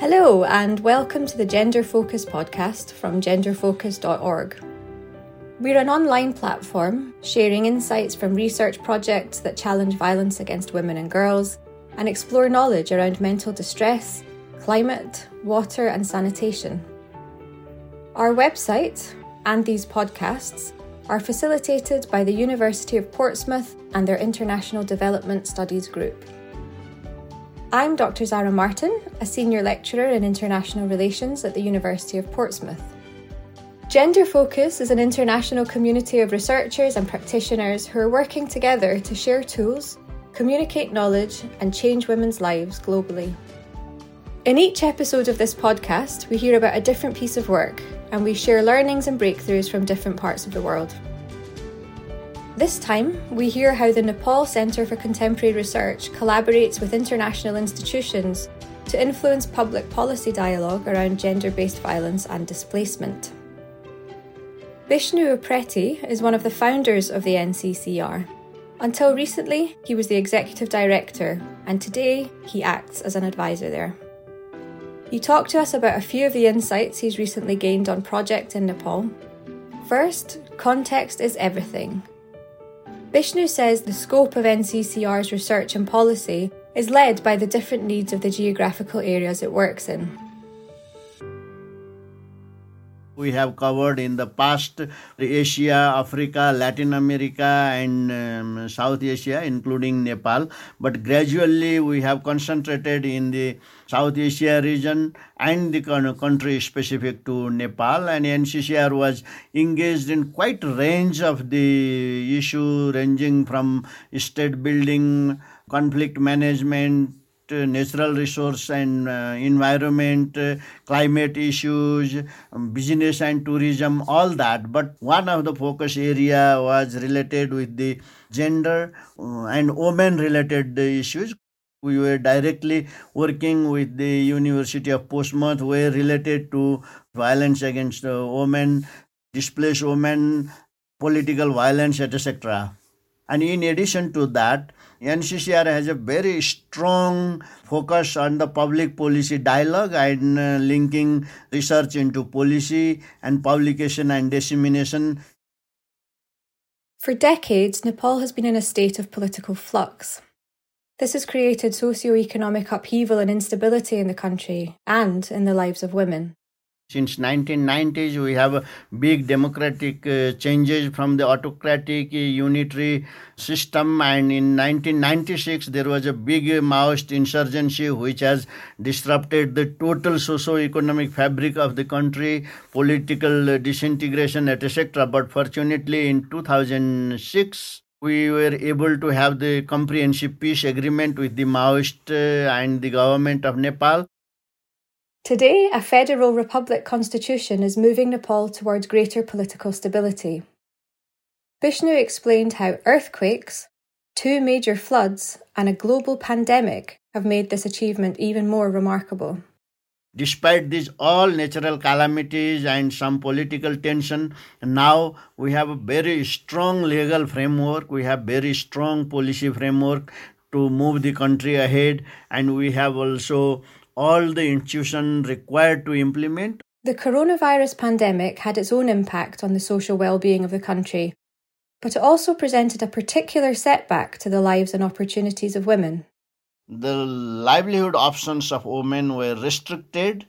Hello, and welcome to the Gender Focus podcast from genderfocus.org. We're an online platform sharing insights from research projects that challenge violence against women and girls and explore knowledge around mental distress, climate, water, and sanitation. Our website and these podcasts are facilitated by the University of Portsmouth and their International Development Studies Group. I'm Dr. Zara Martin, a senior lecturer in international relations at the University of Portsmouth. Gender Focus is an international community of researchers and practitioners who are working together to share tools, communicate knowledge, and change women's lives globally. In each episode of this podcast, we hear about a different piece of work and we share learnings and breakthroughs from different parts of the world. This time, we hear how the Nepal Centre for Contemporary Research collaborates with international institutions to influence public policy dialogue around gender based violence and displacement. Bishnu Upreti is one of the founders of the NCCR. Until recently, he was the executive director, and today he acts as an advisor there. He talked to us about a few of the insights he's recently gained on projects in Nepal. First, context is everything, Bishnu says the scope of NCCR's research and policy is led by the different needs of the geographical areas it works in. We have covered in the past Asia, Africa, Latin America, and um, South Asia, including Nepal. But gradually, we have concentrated in the South Asia region and the country specific to Nepal. And NCCR was engaged in quite a range of the issue, ranging from state building, conflict management, natural resource and uh, environment, uh, climate issues, um, business and tourism, all that. But one of the focus area was related with the gender uh, and women related issues. We were directly working with the University of Portsmouth, where related to violence against women, displaced women, political violence, etc. And in addition to that, NCCR has a very strong focus on the public policy dialogue and uh, linking research into policy and publication and dissemination. For decades, Nepal has been in a state of political flux. This has created socio-economic upheaval and instability in the country and in the lives of women since 1990s we have big democratic uh, changes from the autocratic uh, unitary system. And in 1996 there was a big maoist insurgency which has disrupted the total socio-economic fabric of the country political uh, disintegration etc but fortunately in 2006 we were able to have the comprehensive peace agreement with the maoist uh, and the government of nepal Today, a federal republic constitution is moving Nepal towards greater political stability. Bishnu explained how earthquakes, two major floods, and a global pandemic have made this achievement even more remarkable. Despite these all natural calamities and some political tension, now we have a very strong legal framework, we have very strong policy framework to move the country ahead, and we have also all the institutions required to implement. The coronavirus pandemic had its own impact on the social well-being of the country, but it also presented a particular setback to the lives and opportunities of women. The livelihood options of women were restricted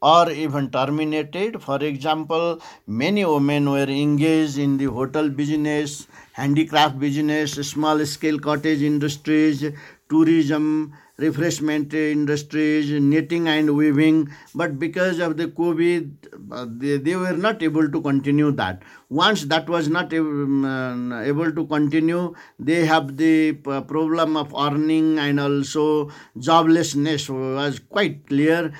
or even terminated. For example, many women were engaged in the hotel business, handicraft business, small scale cottage industries, tourism, refreshment industries, knitting and weaving, but because of the COVID, uh, they, they were not able to continue that. Once that was not um, able to continue, they have the uh, problem of earning and also joblessness was quite clear.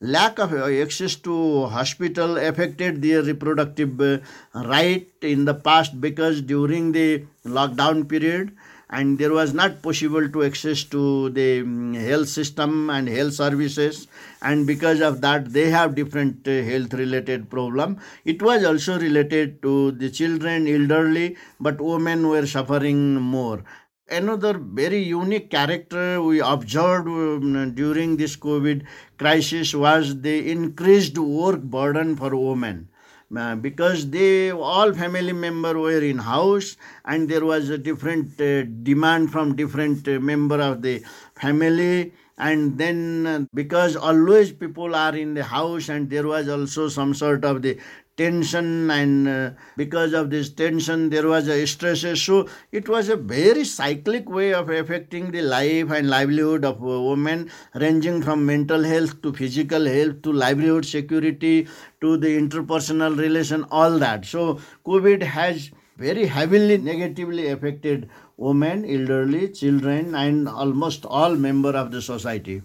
Lack of access to hospital affected their reproductive uh, right in the past because during the lockdown period, and there was not possible to access to the um, health system and health services. And because of that they have different uh, health related problem. It was also related to the children elderly but women were suffering more. Another very unique character we observed um, during this COVID crisis was the increased work burden for women. Because they all family member were in house and there was a different uh, demand from different uh, member of the family. And then uh, because always people are in the house and there was also some sort of the tension and uh, because of this tension there was a stress so it was a very cyclic way of affecting the life and livelihood of women ranging from mental health to physical health to livelihood security to the interpersonal relation all that. So covid has very heavily negatively affected women elderly children and almost all member of the society.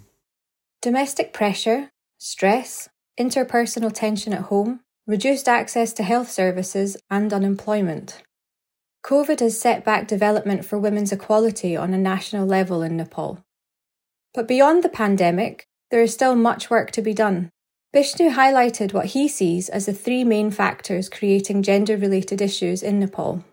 Domestic pressure stress interpersonal tension at home reduced access to health services, and unemployment. COVID has set back development for women's equality on a national level in Nepal. But beyond the pandemic, there is still much work to be done. Bishnu highlighted what he sees as the three main factors creating gender related issues in Nepal.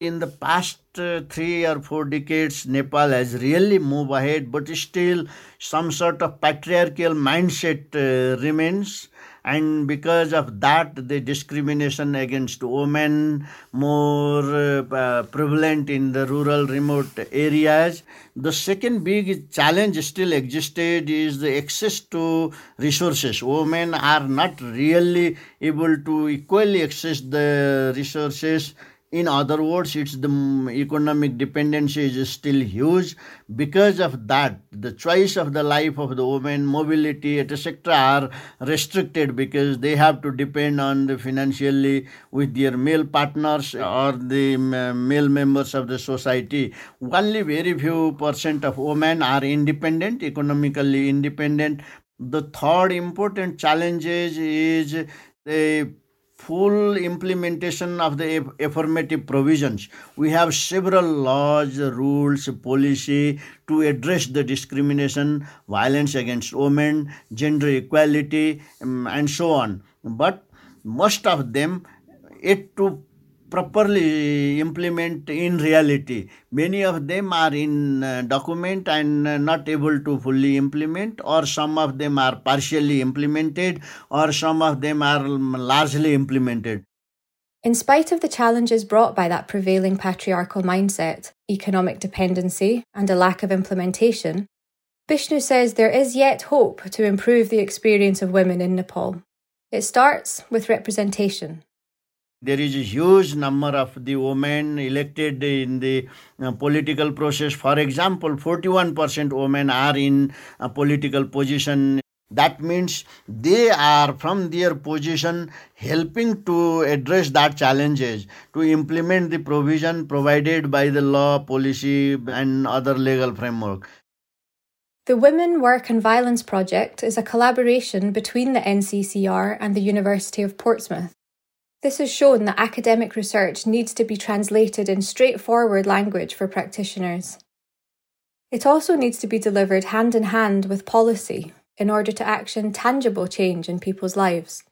In the past uh, three or four decades, Nepal has really moved ahead, but still some sort of patriarchal mindset uh, remains and because of that the discrimination against women more uh, prevalent in the rural remote areas. The second big challenge still existed is the access to resources. Women are not really able to equally access the resources in other words, it's the economic dependency is still huge. Because of that, the choice of the life of the woman, mobility, etc., are restricted because they have to depend on the financially with their male partners or the male members of the society. Only very few percent of women are independent, economically independent. The third important challenge is the full implementation of the affirmative provisions. We have several laws, rules, policy to address the discrimination, violence against women, gender equality, um, and so on. But most of them yet to properly implement in reality. Many of them are in uh, document and uh, not able to fully implement, or some of them are partially implemented, or some of them are largely implemented. In spite of the challenges brought by that prevailing patriarchal mindset, economic dependency, and a lack of implementation, Bishnu says there is yet hope to improve the experience of women in Nepal. It starts with representation there is a huge number of the women elected in the uh, political process. For example 41% women are in a political position. That means they are from their position helping to address that challenges to implement the provision provided by the law policy and other legal framework. The Women, Work and Violence Project is a collaboration between the NCCR and the University of Portsmouth. This has shown that academic research needs to be translated in straightforward language for practitioners. It also needs to be delivered hand in hand with policy in order to action tangible change in people's lives.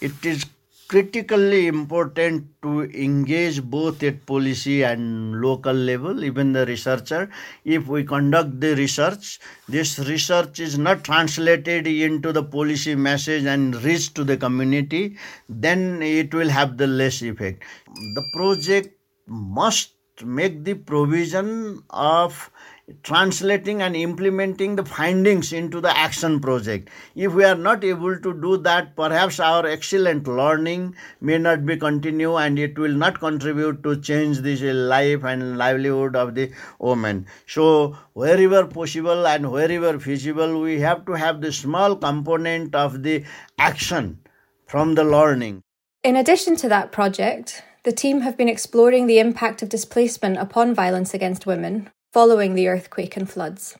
It is critically important to engage both at policy and local level even the researcher. If we conduct the research this research is not translated into the policy message and reach to the community then it will have the less effect. The project must make the provision of translating and implementing the findings into the action project. If we are not able to do that, perhaps our excellent learning may not be continue and it will not contribute to change the life and livelihood of the woman. So wherever possible and wherever feasible, we have to have the small component of the action from the learning. In addition to that project, the team have been exploring the impact of displacement upon violence against women following the earthquake and floods.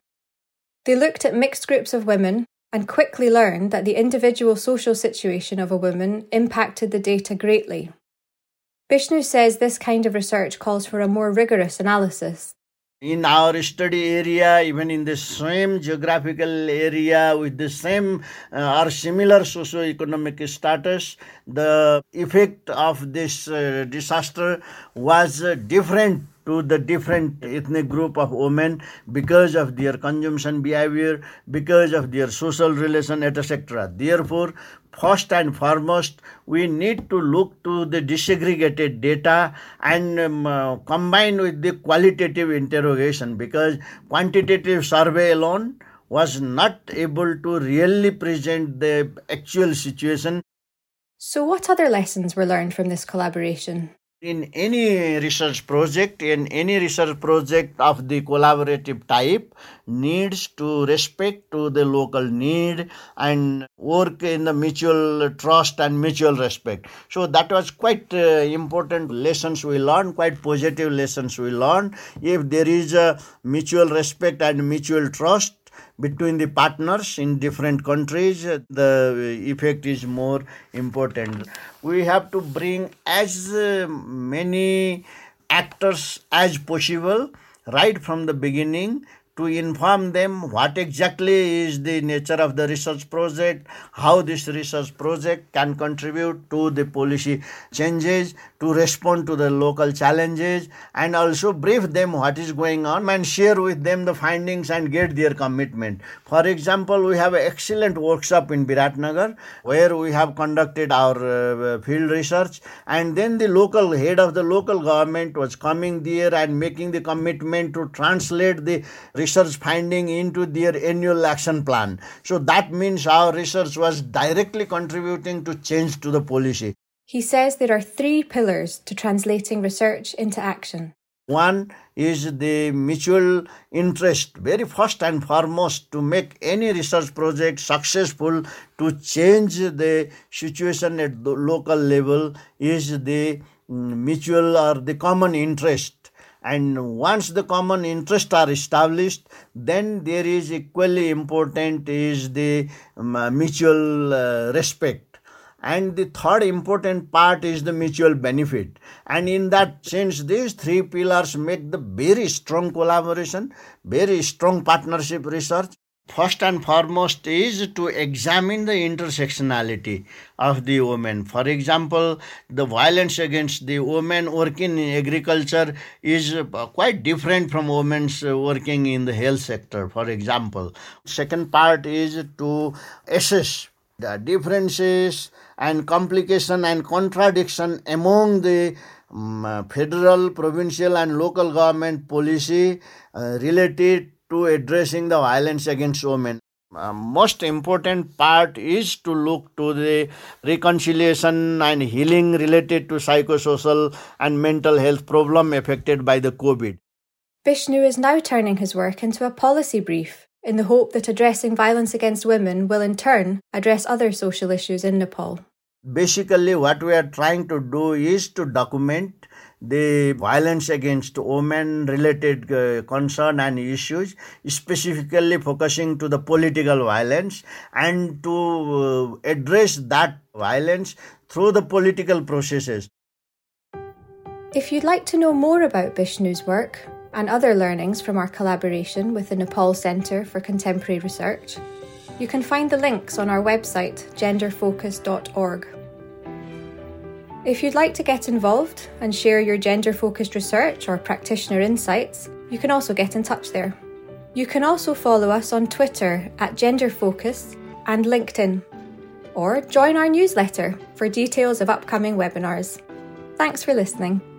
They looked at mixed groups of women and quickly learned that the individual social situation of a woman impacted the data greatly. Bishnu says this kind of research calls for a more rigorous analysis. In our study area, even in the same geographical area with the same uh, or similar socio-economic status, the effect of this uh, disaster was uh, different to the different ethnic group of women because of their consumption behavior, because of their social relation, etc. Therefore, first and foremost, we need to look to the disaggregated data and um, uh, combine with the qualitative interrogation because quantitative survey alone was not able to really present the actual situation. So, what other lessons were learned from this collaboration? In any research project in any research project of the collaborative type needs to respect to the local need and work in the mutual trust and mutual respect. So that was quite uh, important lessons we learned quite positive lessons we learned. If there is a mutual respect and mutual trust between the partners in different countries, the effect is more important. We have to bring as uh, many actors as possible right from the beginning to inform them what exactly is the nature of the research project, how this research project can contribute to the policy changes, to respond to the local challenges, and also brief them what is going on and share with them the findings and get their commitment. For example, we have an excellent workshop in Biratnagar where we have conducted our uh, field research, and then the local head of the local government was coming there and making the commitment to translate the research finding into their annual action plan. So that means our research was directly contributing to change to the policy. He says there are three pillars to translating research into action. One is the mutual interest, very first and foremost, to make any research project successful, to change the situation at the local level, is the mm, mutual or the common interest and once the common interests are established then there is equally important is the um, mutual uh, respect. And the third important part is the mutual benefit. And in that sense these three pillars make the very strong collaboration very strong partnership research First and foremost is to examine the intersectionality of the women. For example, the violence against the women working in agriculture is uh, quite different from women uh, working in the health sector, for example. Second part is to assess the differences and complication and contradiction among the um, federal, provincial, and local government policy uh, related to addressing the violence against women. Uh, most important part is to look to the reconciliation and healing related to psychosocial and mental health problem affected by the covid Bishnu is now turning his work into a policy brief in the hope that addressing violence against women will in turn address other social issues in Nepal. Basically, what we are trying to do is to document the violence against women related uh, concern and issues specifically focusing to the political violence and to uh, address that violence through the political processes. If you'd like to know more about Bishnu's work and other learnings from our collaboration with the Nepal Centre for Contemporary Research, you can find the links on our website genderfocus.org. If you'd like to get involved and share your gender focused research or practitioner insights, you can also get in touch there. You can also follow us on Twitter at genderfocus and LinkedIn, or join our newsletter for details of upcoming webinars. Thanks for listening.